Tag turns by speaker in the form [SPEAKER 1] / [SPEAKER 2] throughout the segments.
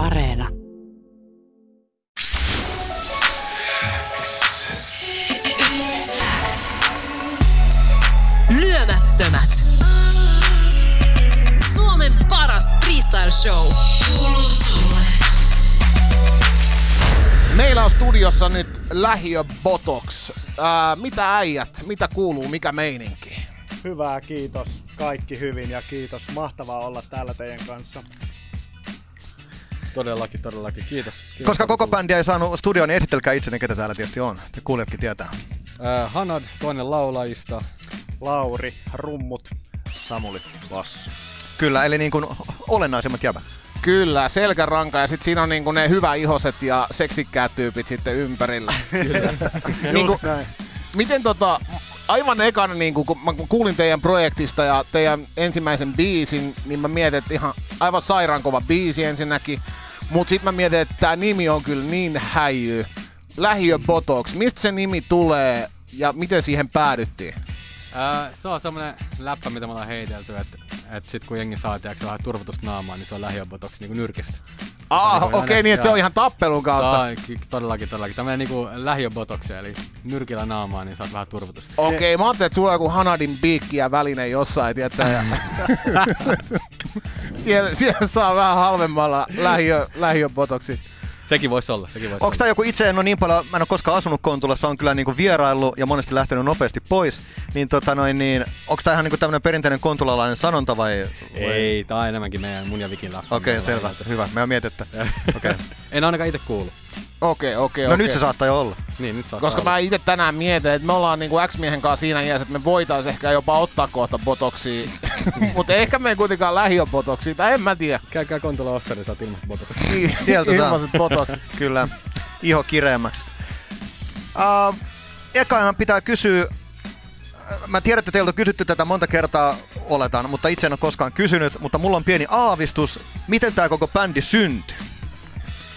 [SPEAKER 1] Areena.
[SPEAKER 2] Lyömättömät. Suomen paras freestyle show. Kuuluu sulle.
[SPEAKER 3] Meillä on studiossa nyt Lähiö Botox. Ää, mitä äijät, mitä kuuluu, mikä meininki?
[SPEAKER 4] Hyvää, kiitos. Kaikki hyvin ja kiitos. Mahtavaa olla täällä teidän kanssa.
[SPEAKER 5] Todellakin, todellakin. Kiitos. Kiitos
[SPEAKER 6] Koska koko bändi ei saanut studioon, niin esitelkää itsenne, ketä täällä tietysti on. Te kuulijatkin tietää.
[SPEAKER 5] Äh, Hanad, toinen laulajista.
[SPEAKER 4] Lauri, rummut.
[SPEAKER 7] Samuli Bassu.
[SPEAKER 6] Kyllä, eli niin kuin olennaisimmat jäbät.
[SPEAKER 3] Kyllä, selkäranka ja sitten siinä on niinku ne hyväihoset ja seksikkäät tyypit sitten ympärillä. niinku,
[SPEAKER 4] Just näin.
[SPEAKER 3] miten tota, aivan ekana niinku, kun mä kuulin teidän projektista ja teidän ensimmäisen biisin, niin mä mietin, että ihan aivan sairaan kova biisi ensinnäkin. Mut sit mä mietin, että tää nimi on kyllä niin häijy. Lähiö Botox, mistä se nimi tulee ja miten siihen päädyttiin?
[SPEAKER 5] Äh, se on semmonen läppä, mitä me ollaan heitelty, että et sit kun jengi saa tiiäks, vähän turvotusta naamaa, niin se on lähiöbotoksi niinku nyrkistä.
[SPEAKER 3] Ah,
[SPEAKER 5] niinku
[SPEAKER 3] okei, okay, niin että se on ihan tappelun kautta.
[SPEAKER 5] Saa, todellakin, todellakin. Tämmönen niinku lähiöbotoksi, eli nyrkillä naamaa, niin saat vähän turvotusta.
[SPEAKER 3] Okei, okay, mä ajattelin, että sulla on joku Hanadin piikki ja väline jossain, tiedätkö? Ja siellä, siellä, saa vähän halvemmalla lähiö, lähiöbotoksi.
[SPEAKER 5] Sekin voisi olla, sekin voisi
[SPEAKER 6] Onko
[SPEAKER 5] olla.
[SPEAKER 6] tämä joku itse en ole niin paljon, mä en ole koskaan asunut Kontulassa, on kyllä niinku vieraillut ja monesti lähtenyt nopeasti pois. Niin tota noin niin, onko tämä ihan niinku tämmönen perinteinen kontulalainen sanonta vai? vai?
[SPEAKER 5] Ei, tää on enemmänkin meidän mun ja Vikin.
[SPEAKER 6] Okei,
[SPEAKER 5] Meillä
[SPEAKER 6] selvä.
[SPEAKER 5] on-
[SPEAKER 6] Hyvä. Mä mietin, että... Okei.
[SPEAKER 5] En ainakaan itse kuulu.
[SPEAKER 3] Okei, okei,
[SPEAKER 6] No
[SPEAKER 3] okei.
[SPEAKER 6] nyt se saattaa jo olla.
[SPEAKER 5] Niin, nyt saa
[SPEAKER 3] Koska mä itse tänään mietin, että me ollaan niinku X-miehen kanssa siinä iässä, että me voitais ehkä jopa ottaa kohta botoksia. Mutta ehkä me ei kuitenkaan lähiöbotoksia, tai en mä tiedä.
[SPEAKER 5] Käykää Kontola ostaa, niin saat ilmasta botoksi.
[SPEAKER 3] Niin,
[SPEAKER 6] Sieltä saa.
[SPEAKER 3] Ilmaiset botoksit.
[SPEAKER 6] Kyllä. Iho kireemmäksi. Uh, ekana pitää kysyä, mä tiedän, että teiltä on kysytty tätä monta kertaa, oletan, mutta itse en ole koskaan kysynyt, mutta mulla on pieni aavistus, miten tämä koko bändi syntyi?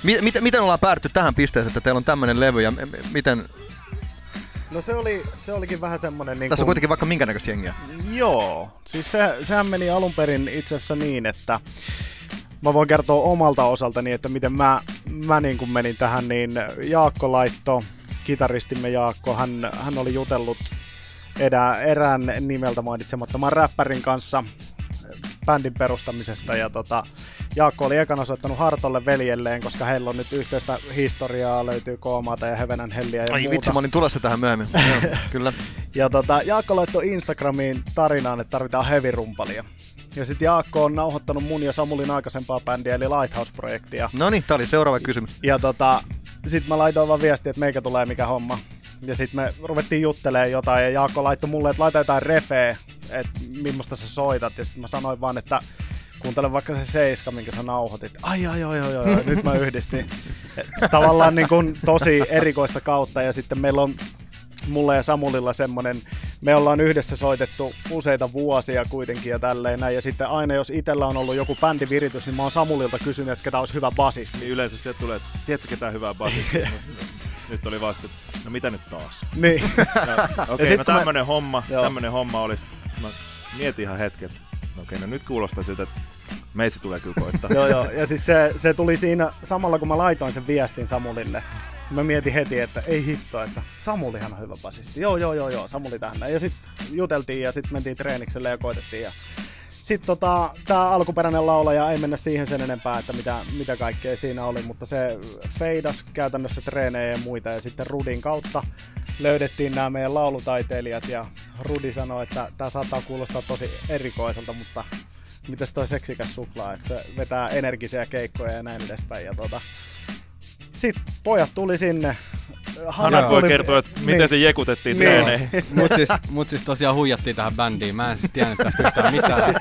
[SPEAKER 6] Mi- miten, miten ollaan päädytty tähän pisteeseen, että teillä on tämmöinen levy ja miten,
[SPEAKER 4] No se, oli, se olikin vähän semmonen niin
[SPEAKER 6] tässä on kuitenkin vaikka minkä näköistä jengiä.
[SPEAKER 4] Joo, siis se, sehän meni alun perin itse asiassa niin, että mä voin kertoa omalta osaltani, että miten mä, mä niin kuin menin tähän, niin Jaakko laitto, kitaristimme Jaakko, hän, hän oli jutellut edä, erään nimeltä mainitsemattoman räppärin kanssa bändin perustamisesta ja tota, Jaakko oli ekana soittanut Hartolle veljelleen, koska heillä on nyt yhteistä historiaa, löytyy Koomaata ja Hevenän Helliä ja
[SPEAKER 6] Ai
[SPEAKER 4] muuta.
[SPEAKER 6] vitsi, mä olin tulossa tähän myöhemmin. Joo, kyllä.
[SPEAKER 4] Ja tota, Jaakko laittoi Instagramiin tarinaan, että tarvitaan heavy-rumpalia. Ja sitten Jaakko on nauhoittanut mun ja Samulin aikaisempaa bändiä, eli Lighthouse-projektia.
[SPEAKER 6] No niin, tää oli seuraava kysymys.
[SPEAKER 4] Ja tota, sitten mä laitoin vaan viestiä, että meikä tulee mikä homma. Ja sitten me ruvettiin juttelemaan jotain, ja Jaakko laittoi mulle, että laita jotain refeä, että millaista sä soitat. Ja sitten mä sanoin vaan, että kuuntele vaikka se seiska, minkä sä nauhoitit. Ai, ai, ai, ai, ai. nyt mä yhdistin. Tavallaan niin kun tosi erikoista kautta, ja sitten meillä on mulla ja Samulilla semmonen, me ollaan yhdessä soitettu useita vuosia kuitenkin ja tälleen näin, ja sitten aina jos itellä on ollut joku bändiviritys, niin mä oon Samulilta kysynyt, että ketä olisi hyvä basisti.
[SPEAKER 7] Niin yleensä sieltä tulee, että tiedätkö ketään hyvää basistia? Nyt oli vasta, no mitä nyt taas?
[SPEAKER 4] Niin.
[SPEAKER 7] No, Okei,
[SPEAKER 4] sit
[SPEAKER 7] no tämmönen homma,
[SPEAKER 4] Joo.
[SPEAKER 7] tämmönen homma olisi. Mä mietin ihan hetken, että no okei, no nyt kuulostaa siltä, että meitsi tulee kyllä koittaa.
[SPEAKER 4] joo, joo. Ja siis se, se tuli siinä samalla, kun mä laitoin sen viestin Samulille. Mä mietin heti, että ei hitto, että Samulihan on hyvä basisti. Joo, joo, joo, joo, Samuli tähän. Ja sitten juteltiin ja sitten mentiin treenikselle ja koitettiin. Ja sitten tota, tämä alkuperäinen laulaja, ei mennä siihen sen enempää, että mitä, mitä kaikkea siinä oli, mutta se feidas käytännössä treenejä ja muita. Ja sitten Rudin kautta löydettiin nämä meidän laulutaiteilijat ja Rudi sanoi, että tämä saattaa kuulostaa tosi erikoiselta, mutta mitäs toi seksikäs suklaa, että se vetää energisiä keikkoja ja näin edespäin. Ja tota, sitten pojat tuli sinne.
[SPEAKER 7] Hanna voi
[SPEAKER 4] tuli-
[SPEAKER 7] kertoa, että miten se jekutettiin
[SPEAKER 4] Niin.
[SPEAKER 7] treeneihin.
[SPEAKER 5] Mut siis, mut siis tosiaan huijattiin tähän bändiin. Mä en siis tiennyt tästä yhtään mitään.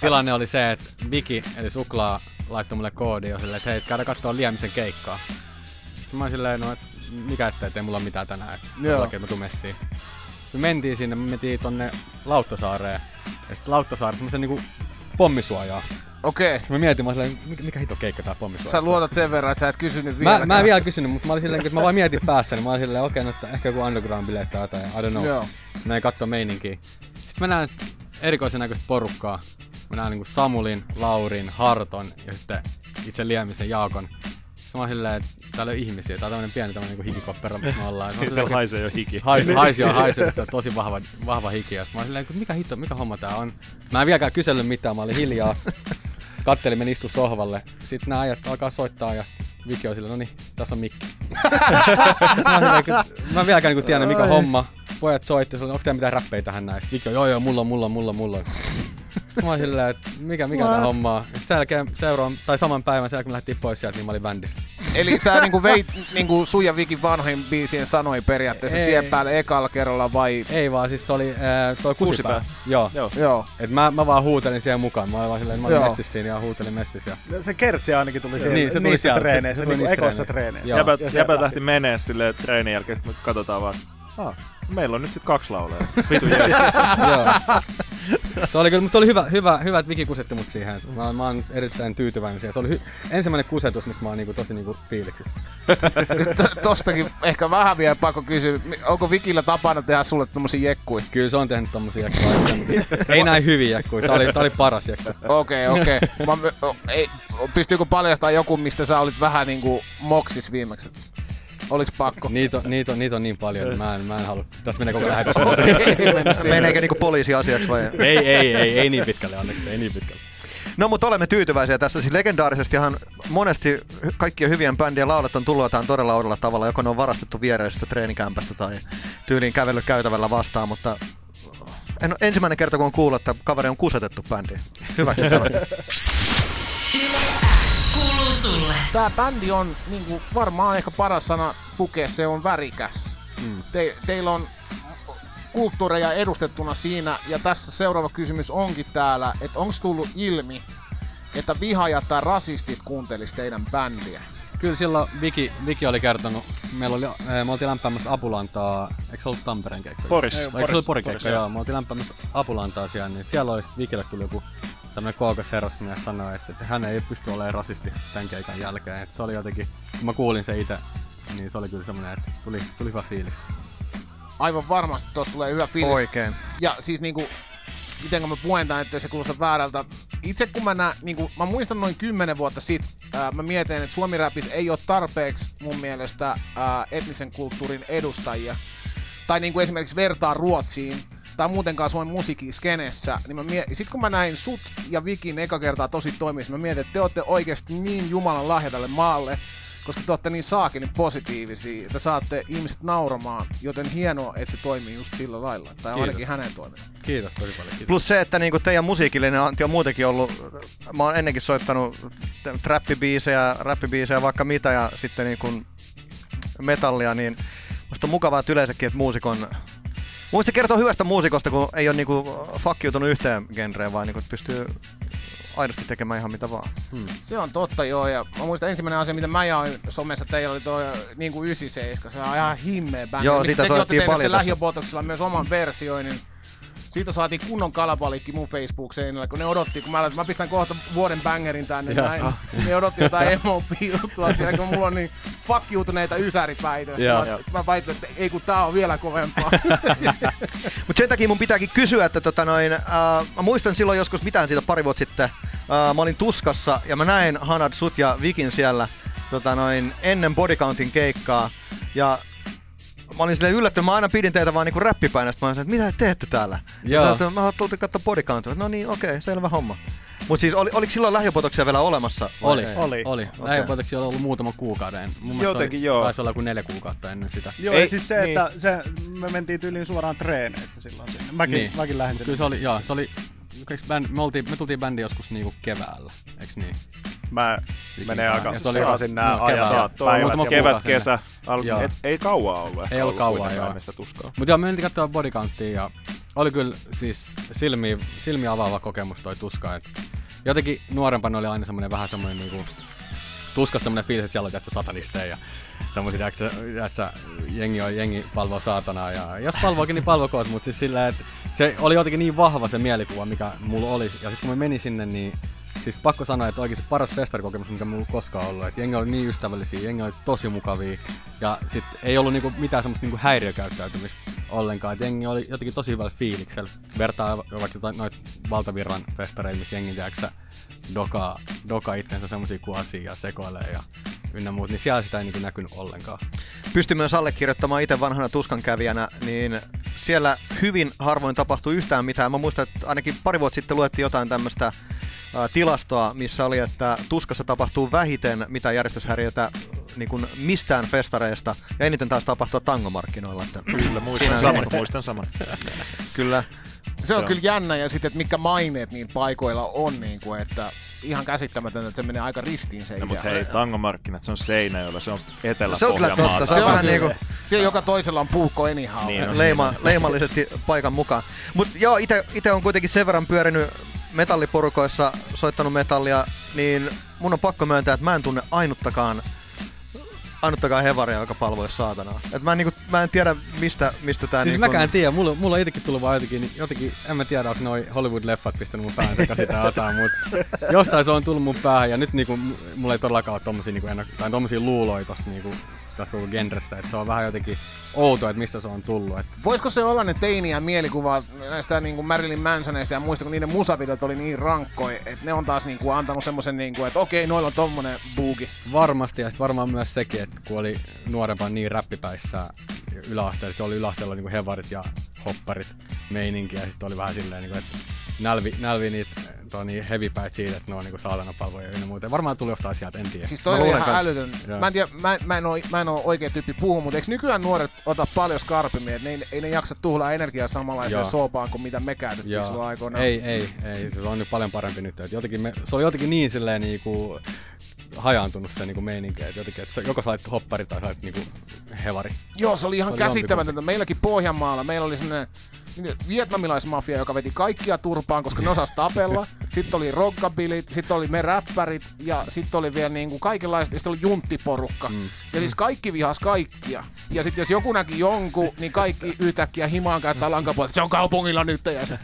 [SPEAKER 5] Tilanne oli se, että Viki, eli Suklaa, laittoi mulle koodi jo silleen, että hei, käydä katsoa Liemisen keikkaa. Sitten mä olin silleen, no, et mikä ettei, ei mulla ole mitään tänään, että mä tuun messiin. Sitten mentiin sinne, me mentiin tonne Lauttasaareen. Ja sitten Lauttasaaressa semmoisen niinku pommisuojaa.
[SPEAKER 3] Okei.
[SPEAKER 5] Mä mietin, mä silleen, mikä, mikä hito keikka tää pommisuoja.
[SPEAKER 3] Sä luotat sen verran, että sä et kysynyt vielä.
[SPEAKER 5] Mä, mä en vielä kysynyt, mutta mä olin silleen, että mä vaan mietin päässä, niin mä olin silleen, okei, okay, no, että ehkä joku underground bileet tai jotain, I don't know.
[SPEAKER 3] Joo.
[SPEAKER 5] Näin katso meininkiä. Sitten mä näen erikoisen näköistä porukkaa. Mä näen niinku Samulin, Laurin, Harton ja sitten itse Liemisen Jaakon. Mä oon silleen, että täällä on ihmisiä. Tää on tämmönen pieni tämmönen niinku hikikoppero, missä me ollaan. Mä silleen,
[SPEAKER 7] Siellä haisee jo hiki.
[SPEAKER 5] Haisi, haisi jo, haisi, että se on tosi vahva, vahva hiki. Ja mä oon silleen, mikä hitto, mikä homma tää on? Mä en vieläkään kysellyt mitään, mä olin hiljaa. Kattelin, meni istu sohvalle. Sitten nämä ajat alkaa soittaa ja Viki on silleen, no niin, tässä on mikki. Mä, mä en vieläkään niinku tiedä, mikä on homma. Pojat soitti, onko teillä mitään räppejä tähän Viki on, joo joo, mulla on, mulla on, mulla on, mulla on. Sitten mä olin silleen, että mikä, mikä tää homma on. Ja sit sen jälkeen seuraan, tai saman päivän sen jälkeen me lähtiin pois sieltä, niin mä olin bändissä.
[SPEAKER 3] Eli sä niinku veit niinku sun ja Vikin vanhoin biisien sanoin periaatteessa
[SPEAKER 5] Ei.
[SPEAKER 3] siihen päälle ekalla kerralla vai...
[SPEAKER 5] Ei vaan, siis se oli äh, toi kusipää.
[SPEAKER 7] Kusipää.
[SPEAKER 5] Joo.
[SPEAKER 7] Joo.
[SPEAKER 3] Joo.
[SPEAKER 5] Et mä, mä vaan huutelin siihen mukaan. Mä olin vaan silleen, mä olin messissä siinä ja huutelin messissä. Ja...
[SPEAKER 4] Se kertsi ainakin tuli siellä,
[SPEAKER 5] Niin, se tuli
[SPEAKER 4] niissä
[SPEAKER 5] sieltä.
[SPEAKER 4] treeneissä,
[SPEAKER 5] Se tuli
[SPEAKER 4] niin ekoissa
[SPEAKER 5] treeneistä.
[SPEAKER 4] treeneissä.
[SPEAKER 5] Joo.
[SPEAKER 7] Jäbät, jäbät
[SPEAKER 4] lähti.
[SPEAKER 7] lähti menee silleen treenin jälkeen, sitten me katsotaan vaan, ah, meillä on nyt sitten kaksi laulaa. Vitu.
[SPEAKER 5] Se oli kyllä, mutta se oli hyvä, hyvä, hyvä että Viki kusetti mut siihen. Mä, mä oon erittäin tyytyväinen siihen. Se oli hy- ensimmäinen kusetus, mistä mä oon niinku, tosi niinku fiiliksissä.
[SPEAKER 3] T- Tostakin ehkä vähän vielä pakko kysyä, onko Vikillä tapana tehdä sulle tommosia jekkuja?
[SPEAKER 5] Kyllä se on tehnyt tommosia jekkuja. Ei näin hyviä jekkuja. Tää oli, tää oli paras jekku.
[SPEAKER 3] Okei, okei. Mä my- o- ei- Pystyykö paljastamaan joku, mistä sä olit vähän niinku moksis viimeksi? Oliks pakko?
[SPEAKER 5] Niitä on, niitä on, niitä on niin paljon, että mä en, mä en halua. Tässä menee koko lähetys.
[SPEAKER 6] Meneekö niinku poliisiasiaksi vai?
[SPEAKER 5] ei, ei, ei, ei niin pitkälle onneksi, ei niin pitkälle.
[SPEAKER 6] No mutta olemme tyytyväisiä tässä. Siis legendaarisestihan monesti kaikkien hyvien bändien laulet on tullut jotain todella oudolla tavalla. Joko ne on varastettu viereisestä treenikämpästä tai tyyliin kävellyt käytävällä vastaan, mutta en ole ensimmäinen kerta, kun on kuullut, että kaveri on kusetettu bändiin. Hyväksyttävä.
[SPEAKER 2] Kuuluu sulle.
[SPEAKER 3] Tää bändi on niinku, varmaan ehkä paras sana pukea, se on värikäs.
[SPEAKER 5] Mm.
[SPEAKER 3] Te, teillä on kulttuureja edustettuna siinä, ja tässä seuraava kysymys onkin täällä, että onko tullut ilmi, että vihaajat tai rasistit kuuntelis teidän bändiä?
[SPEAKER 5] Kyllä silloin Viki, Viki oli kertonut, meillä oli, eh, me oltiin lämpäämässä Apulantaa, eikö se ollut Tampereen keikka?
[SPEAKER 7] Porissa.
[SPEAKER 5] Eikö se oli Porin keikka,
[SPEAKER 7] Porissa,
[SPEAKER 5] joo. Me oltiin lämpäämässä Apulantaa siellä, niin siellä olisi Vikille tuli joku tämmönen kookas herrasmies sanoi, että, että hän ei pysty olemaan rasisti tämän keikan jälkeen. Että se oli jotenkin, kun mä kuulin se itse, niin se oli kyllä semmonen, että tuli, tuli hyvä fiilis.
[SPEAKER 3] Aivan varmasti tuossa tulee hyvä fiilis.
[SPEAKER 6] Oikein.
[SPEAKER 3] Ja siis niinku, miten mä puentaan, ettei se kuulosta väärältä. Itse kun mä nää, niinku, mä muistan noin 10 vuotta sitten, ää, mä mietin, että Suomi Rapis ei ole tarpeeksi mun mielestä ää, etnisen kulttuurin edustajia. Tai niinku esimerkiksi vertaa Ruotsiin, tai muutenkaan Suomen musiikkiskenessä, niin mä mie- sit kun mä näin sut ja Vikin eka kertaa tosi toimissa, mä mietin, että te olette oikeasti niin jumalan lahja tälle maalle, koska te olette niin saakeli positiivisia, että saatte ihmiset nauramaan, joten hienoa, että se toimii just sillä lailla, tai
[SPEAKER 5] Kiitos.
[SPEAKER 3] ainakin hänen toiminnan.
[SPEAKER 5] Kiitos tosi paljon. Kiitos.
[SPEAKER 6] Plus se, että niinku teidän musiikillinen anti on muutenkin ollut, mä oon ennenkin soittanut trappibiisejä, rappibiisejä, vaikka mitä ja sitten niinku metallia, niin musta on mukavaa että yleensäkin, että muusikon Mun se kertoo hyvästä muusikosta, kun ei ole niinku fakkiutunut yhteen genreen, vaan niinku pystyy aidosti tekemään ihan mitä vaan.
[SPEAKER 3] Se on totta joo, ja mä muistan ensimmäinen asia, mitä mä jaoin somessa teillä oli toi niin kuin 97, se on ihan himmeä bändi.
[SPEAKER 6] Joo,
[SPEAKER 3] Mistä
[SPEAKER 6] sitä
[SPEAKER 3] tekin olette
[SPEAKER 6] soittiin paljon
[SPEAKER 3] lähiöbotoksilla myös oman versioinnin. Siitä saatiin kunnon kalapalikki mun Facebook-seinällä, kun ne odotti, kun mä, aloitin, mä pistän kohta vuoden bangerin tänne,
[SPEAKER 5] Joo.
[SPEAKER 3] näin, ne odotti jotain emo-juttua siellä, kun mulla on niin fakkiutuneita ysäripäitä.
[SPEAKER 5] Joo.
[SPEAKER 3] mä, mä väitän, että ei kun tää on vielä kovempaa.
[SPEAKER 6] Mutta sen takia mun pitääkin kysyä, että tota noin, äh, mä muistan silloin joskus mitään siitä pari vuotta sitten, äh, mä olin tuskassa ja mä näin Hanad sut ja Vikin siellä tota noin, ennen bodycountin keikkaa ja mä olin silleen yllättynyt, mä aina pidin teitä vaan niinku räppipäinä, sit mä olin silleen, että mitä te teette täällä?
[SPEAKER 5] Joo.
[SPEAKER 6] Te- Mä tultiin katsoa bodycountia, no niin okei, okay, selvä homma. Mut siis oli, oliko silloin lähiöpotoksia vielä olemassa?
[SPEAKER 5] Oli,
[SPEAKER 6] ei?
[SPEAKER 4] Oli.
[SPEAKER 5] oli.
[SPEAKER 6] Okei.
[SPEAKER 5] Lähiöpoteksi oli ollut muutaman kuukauden. Mun
[SPEAKER 7] Jotenkin
[SPEAKER 5] oli,
[SPEAKER 7] joo.
[SPEAKER 5] Taisi olla kuin neljä kuukautta ennen sitä.
[SPEAKER 4] Joo,
[SPEAKER 7] Ei,
[SPEAKER 4] ja siis se,
[SPEAKER 7] niin.
[SPEAKER 4] että se, me mentiin tyyliin suoraan treeneistä silloin sinne. Mäkin,
[SPEAKER 5] Niin.
[SPEAKER 4] mäkin lähdin sinne.
[SPEAKER 5] Kyllä se oli, joo, se oli, bänd, me, oltiin, me tultiin bändiin joskus niinku keväällä, eiks niin?
[SPEAKER 4] Mä menen aika sekaisin nää
[SPEAKER 5] no,
[SPEAKER 4] ajat päivät.
[SPEAKER 7] Kevät, kesä, al- et, ei kauaa ollut ehkä
[SPEAKER 5] Ei ollut kauaa,
[SPEAKER 7] kuitenkaan
[SPEAKER 5] joo.
[SPEAKER 7] tuskaa.
[SPEAKER 5] Mutta joo, me mentiin katsoa bodycountia ja oli kyllä siis silmiä, silmiä avaava kokemus toi tuska. Et jotenkin nuorempana oli aina semmoinen vähän semmoinen niinku, tuskas semmoinen fiilis, että siellä on tiedätkö, satanisteja ja semmoisia, tiedätkö, tiedätkö, jengi, on, jengi palvoo saatanaa ja jos palvookin, niin palvokoot, mutta siis sillä, että se oli jotenkin niin vahva se mielikuva, mikä mulla oli. Ja sitten kun me meni sinne, niin siis pakko sanoa, että oikeasti paras festarikokemus, mikä mulla koskaan ollut. Että jengi oli niin ystävällisiä, jengi oli tosi mukavia. Ja sit ei ollut niinku mitään semmoista niinku häiriökäyttäytymistä ollenkaan. Et jengi oli jotenkin tosi hyvällä fiiliksellä. Vertaa vaikka noita valtavirran festareilla, missä jengi tiedätkö, doka, doka itsensä semmoisia kuosia ja sekoilee ja ynnä muut, niin siellä sitä ei niinku näkynyt ollenkaan.
[SPEAKER 6] Pystyn myös allekirjoittamaan itse vanhana tuskankävijänä, niin siellä hyvin harvoin tapahtui yhtään mitään. Mä muistan, että ainakin pari vuotta sitten luettiin jotain tämmöistä tilastoa, missä oli, että Tuskassa tapahtuu vähiten mitä järjestyshäiriötä niin kuin mistään festareista, ja eniten taas tapahtua tangomarkkinoilla. Että
[SPEAKER 7] Kyllä, muistan saman, muistan saman.
[SPEAKER 6] Kyllä.
[SPEAKER 3] Se on, se on kyllä jännä, ja sitten, että mitkä maineet niin paikoilla on, niin kuin, että ihan käsittämätöntä, että se menee aika ristiin se
[SPEAKER 7] no, mutta hei, tangomarkkinat, se on Seinäjoella, se on etelä
[SPEAKER 6] Se on kyllä totta, se on vähän niinku...
[SPEAKER 3] Se, joka toisella on puukko anyhow.
[SPEAKER 6] Niin, Leima, leimallisesti paikan mukaan. Mutta joo, itse on kuitenkin sen verran pyörinyt metalliporukoissa, soittanut metallia, niin mun on pakko myöntää, että mä en tunne ainuttakaan ainuttakaan hevaria, joka palvoisi saatanaa. Et mä, en, niinku, mä en tiedä, mistä, mistä tää...
[SPEAKER 5] Siis
[SPEAKER 6] niinku...
[SPEAKER 5] mäkään tiedä, mulla, mulla on itsekin tullut vaan jotenkin, jotenkin, en mä tiedä, onko noi Hollywood-leffat pistänyt mun päähän takaisin tai jotain, mutta jostain se on tullut mun päähän ja nyt niinku, mulla ei todellakaan ole tommosia, niinku, tai tommosia luuloja tosta niinku, tästä tullut genrestä, että se on vähän jotenkin outoa, että mistä se on tullut. Että...
[SPEAKER 3] Voisiko se olla ne teiniä mielikuva näistä niin kuin Marilyn Mansoneista ja muista, kun niiden musavideot oli niin rankkoja, että ne on taas niin kuin antanut semmoisen, niin kuin, että okei, noilla on tommonen buuki.
[SPEAKER 5] Varmasti, ja sitten varmaan myös sekin, että kun oli nuorempaan niin räppipäissä yläasteella, että oli yläasteella niin kuin hevarit ja hopparit meininki, ja sitten oli vähän silleen, niin kuin, että nälvi, nälvi niitä niin hevipäät siitä, että ne on niinku saatanapalvoja ja muuta. Varmaan tuli jostain sieltä, en tiedä.
[SPEAKER 3] Siis toi on ihan kans... älytön. Mä en, tiedä, mä, mä, en ole, mä en ole oikea tyyppi puhua, mutta eikö nykyään nuoret ota paljon skarpimmin, että ne ei, ei ne jaksa tuhlaa energiaa samanlaiseen Joo. soopaan kuin mitä me käytettiin Joo. silloin aikoinaan?
[SPEAKER 5] Ei, ei, ei. Se on nyt paljon parempi nyt. Et jotenkin me, se on jotenkin niin silleen niinku hajaantunut se niinku meininki, että jotenkin, että joko sait hoppari tai sait niinku hevari.
[SPEAKER 3] Joo, se oli ihan se käsittämätöntä. Meilläkin Pohjanmaalla, meillä oli semmoinen vietnamilaismafia, joka veti kaikkia turpaan, koska ne osasi tapella. Sitten oli rockabilit, sitten oli me räppärit ja sitten oli vielä niinku kaikenlaista, ja sitten oli junttiporukka. Mm. Ja siis kaikki vihas kaikkia. Ja sitten jos joku näki jonkun, niin kaikki yhtäkkiä himaan käyttää lankapuolta, se on kaupungilla nyt. Ja se,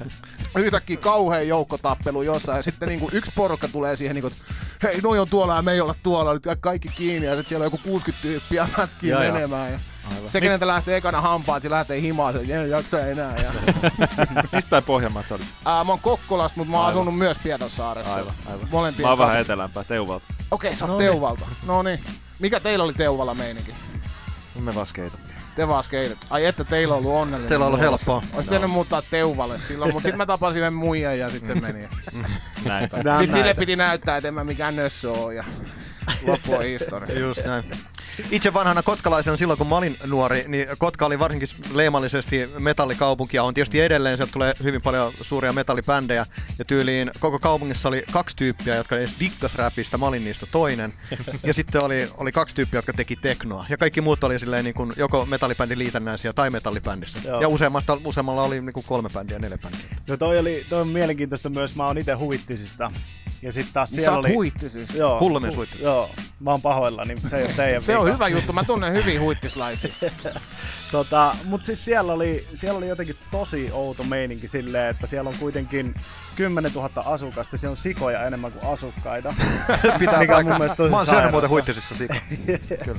[SPEAKER 3] yhtäkkiä kauhean joukkotappelu jossain. Ja sitten niinku yksi porukka tulee siihen, niinku, hei, noi on tuolla ja me ei olla tuolla, nyt kaikki kiinni. Ja sitten siellä on joku 60 tyyppiä mätkii menemään. Ja... Aivan. Se, keneltä lähtee ekana hampaat, se lähtee himaan, se ei jaksa enää. Ja...
[SPEAKER 7] Mistä päin Pohjanmaat sä olit?
[SPEAKER 3] Ää, mä oon Kokkolasta, mutta mä oon asunut myös Pietarsaaressa.
[SPEAKER 7] Aivan, aivan. Molempien mä oon vähän etelämpää, Teuvalta.
[SPEAKER 3] Okei, okay, sä oot no Teuvalta. No niin. Mikä teillä oli Teuvalla meininki?
[SPEAKER 7] Me vaan skeitattiin.
[SPEAKER 3] Te vaan skeitat. Ai että teillä on ollut onnellinen.
[SPEAKER 6] Teillä on ollut helppoa.
[SPEAKER 3] Olisi no. pitänyt muuttaa Teuvalle silloin, mutta sitten mä tapasin yhden muijan ja sitten se meni. Sitten sille piti näyttää, että en mä mikään nössö oo ja loppu on historia.
[SPEAKER 6] Just näin. Itse vanhana kotkalaisena silloin, kun mä olin nuori, niin Kotka oli varsinkin leimallisesti metallikaupunki ja on tietysti edelleen. Sieltä tulee hyvin paljon suuria metallibändejä ja tyyliin koko kaupungissa oli kaksi tyyppiä, jotka edes dikkas räpistä. Mä olin niistä toinen. Ja sitten oli, oli kaksi tyyppiä, jotka teki teknoa. Ja kaikki muut oli silleen niin kuin joko metallibändin liitännäisiä tai metallibändissä. Joo. Ja useammasta, useammalla oli niin kuin kolme bändiä, neljä bändiä.
[SPEAKER 4] No toi, oli, toi on mielenkiintoista myös. Mä oon itse huvittisista. Ja sitten taas niin siellä oli...
[SPEAKER 3] huittisista.
[SPEAKER 4] Joo,
[SPEAKER 6] Hullumies huittisista.
[SPEAKER 4] Joo, mä oon pahoilla, niin se ei ole teidän
[SPEAKER 3] Se on hyvä juttu, mä tunnen hyvin huittislaisia.
[SPEAKER 4] tota, mut siis siellä oli, siellä oli jotenkin tosi outo meininki silleen, että siellä on kuitenkin 10 000 asukasta, siellä on sikoja enemmän kuin asukkaita.
[SPEAKER 6] Pitää mikä on mun mielestä tosi Mä oon syönyt muuten huittisissa sikoja.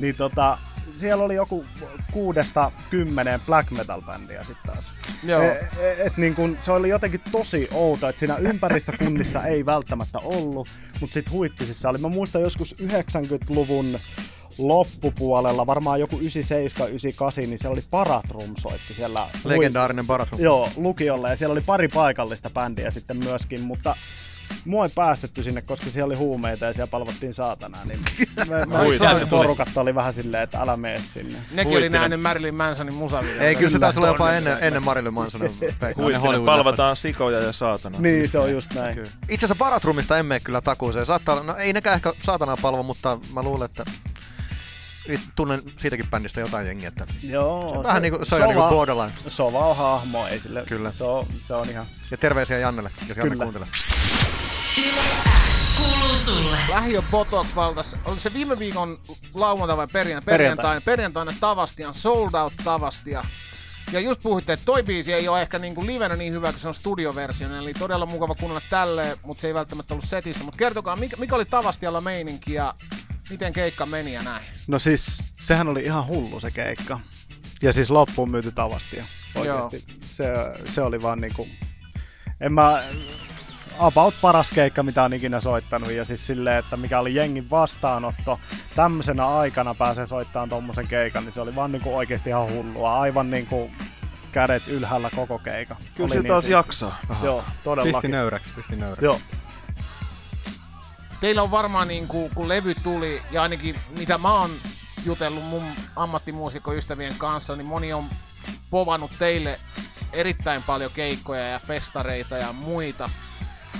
[SPEAKER 4] niin tota, siellä oli joku kuudesta kymmeneen black metal bändiä sitten taas. Joo. Et, e, et, niin kun, se oli jotenkin tosi outo, että siinä ympäristökunnissa ei välttämättä ollut, mutta sitten huittisissa oli. Mä muistan joskus 90-luvun loppupuolella, varmaan joku 97, 98, niin siellä oli Paratrum soitti siellä.
[SPEAKER 6] Legendaarinen Paratrum.
[SPEAKER 4] Joo, lukiolla ja siellä oli pari paikallista bändiä sitten myöskin, mutta mua ei päästetty sinne, koska siellä oli huumeita ja siellä palvottiin saatanaa. Niin me, me porukat oli vähän silleen, että älä mene sinne.
[SPEAKER 3] Nekin oli nähnyt Marilyn Mansonin musavideoita.
[SPEAKER 6] Ei, kyllä se taisi olla jopa ennen, ennen Marilyn Mansonin.
[SPEAKER 7] Huittinen palvataan sikoja ja saatana.
[SPEAKER 4] Niin, se on just näin.
[SPEAKER 6] Itse asiassa Paratrumista emme kyllä takuuseen. Saattaa, no ei nekään ehkä saatanaa palvo, mutta mä luulen, että tunnen siitäkin bändistä jotain jengiä, että
[SPEAKER 4] Joo,
[SPEAKER 6] se on vähän niinku, se on niinku borderline.
[SPEAKER 4] Sova on hahmo, ei sille,
[SPEAKER 6] Kyllä.
[SPEAKER 4] Se on, se on ihan...
[SPEAKER 6] Ja terveisiä Jannelle, jos Janne kuuntelee.
[SPEAKER 3] Lähiö Botox valtas, oliko se viime viikon lauantai vai perjantai? Perjantaina, perjantaina Tavastian, sold out Tavastia. Ja just puhuitte, että toi biisi ei ole ehkä niinku livenä niin hyvä kuin se on studioversiona, eli todella mukava kuunnella tälleen, mutta se ei välttämättä ollut setissä. Mutta kertokaa, mikä, mikä oli Tavastialla meininki ja miten keikka meni ja näin?
[SPEAKER 4] No siis, sehän oli ihan hullu se keikka. Ja siis loppuun myyty tavastia. Oikeesti. Se, se oli vaan niinku... En mä... About paras keikka, mitä on ikinä soittanut. Ja siis silleen, että mikä oli jengin vastaanotto. Tämmöisenä aikana pääsee soittamaan tommosen keikan, niin se oli vaan niinku oikeesti ihan hullua. Aivan niinku kädet ylhäällä koko keika.
[SPEAKER 7] Kyllä
[SPEAKER 4] oli
[SPEAKER 7] se
[SPEAKER 4] niin
[SPEAKER 7] taas
[SPEAKER 4] siisti.
[SPEAKER 7] jaksaa. Vähän.
[SPEAKER 4] Joo,
[SPEAKER 5] Pisti
[SPEAKER 4] todellakin.
[SPEAKER 5] nöyräksi, pisti nöyräksi.
[SPEAKER 4] Joo,
[SPEAKER 3] Teillä on varmaan, niin kuin, kun levy tuli, ja ainakin mitä mä oon jutellut mun ammattimuusikkoystävien kanssa, niin moni on povannut teille erittäin paljon keikkoja ja festareita ja muita.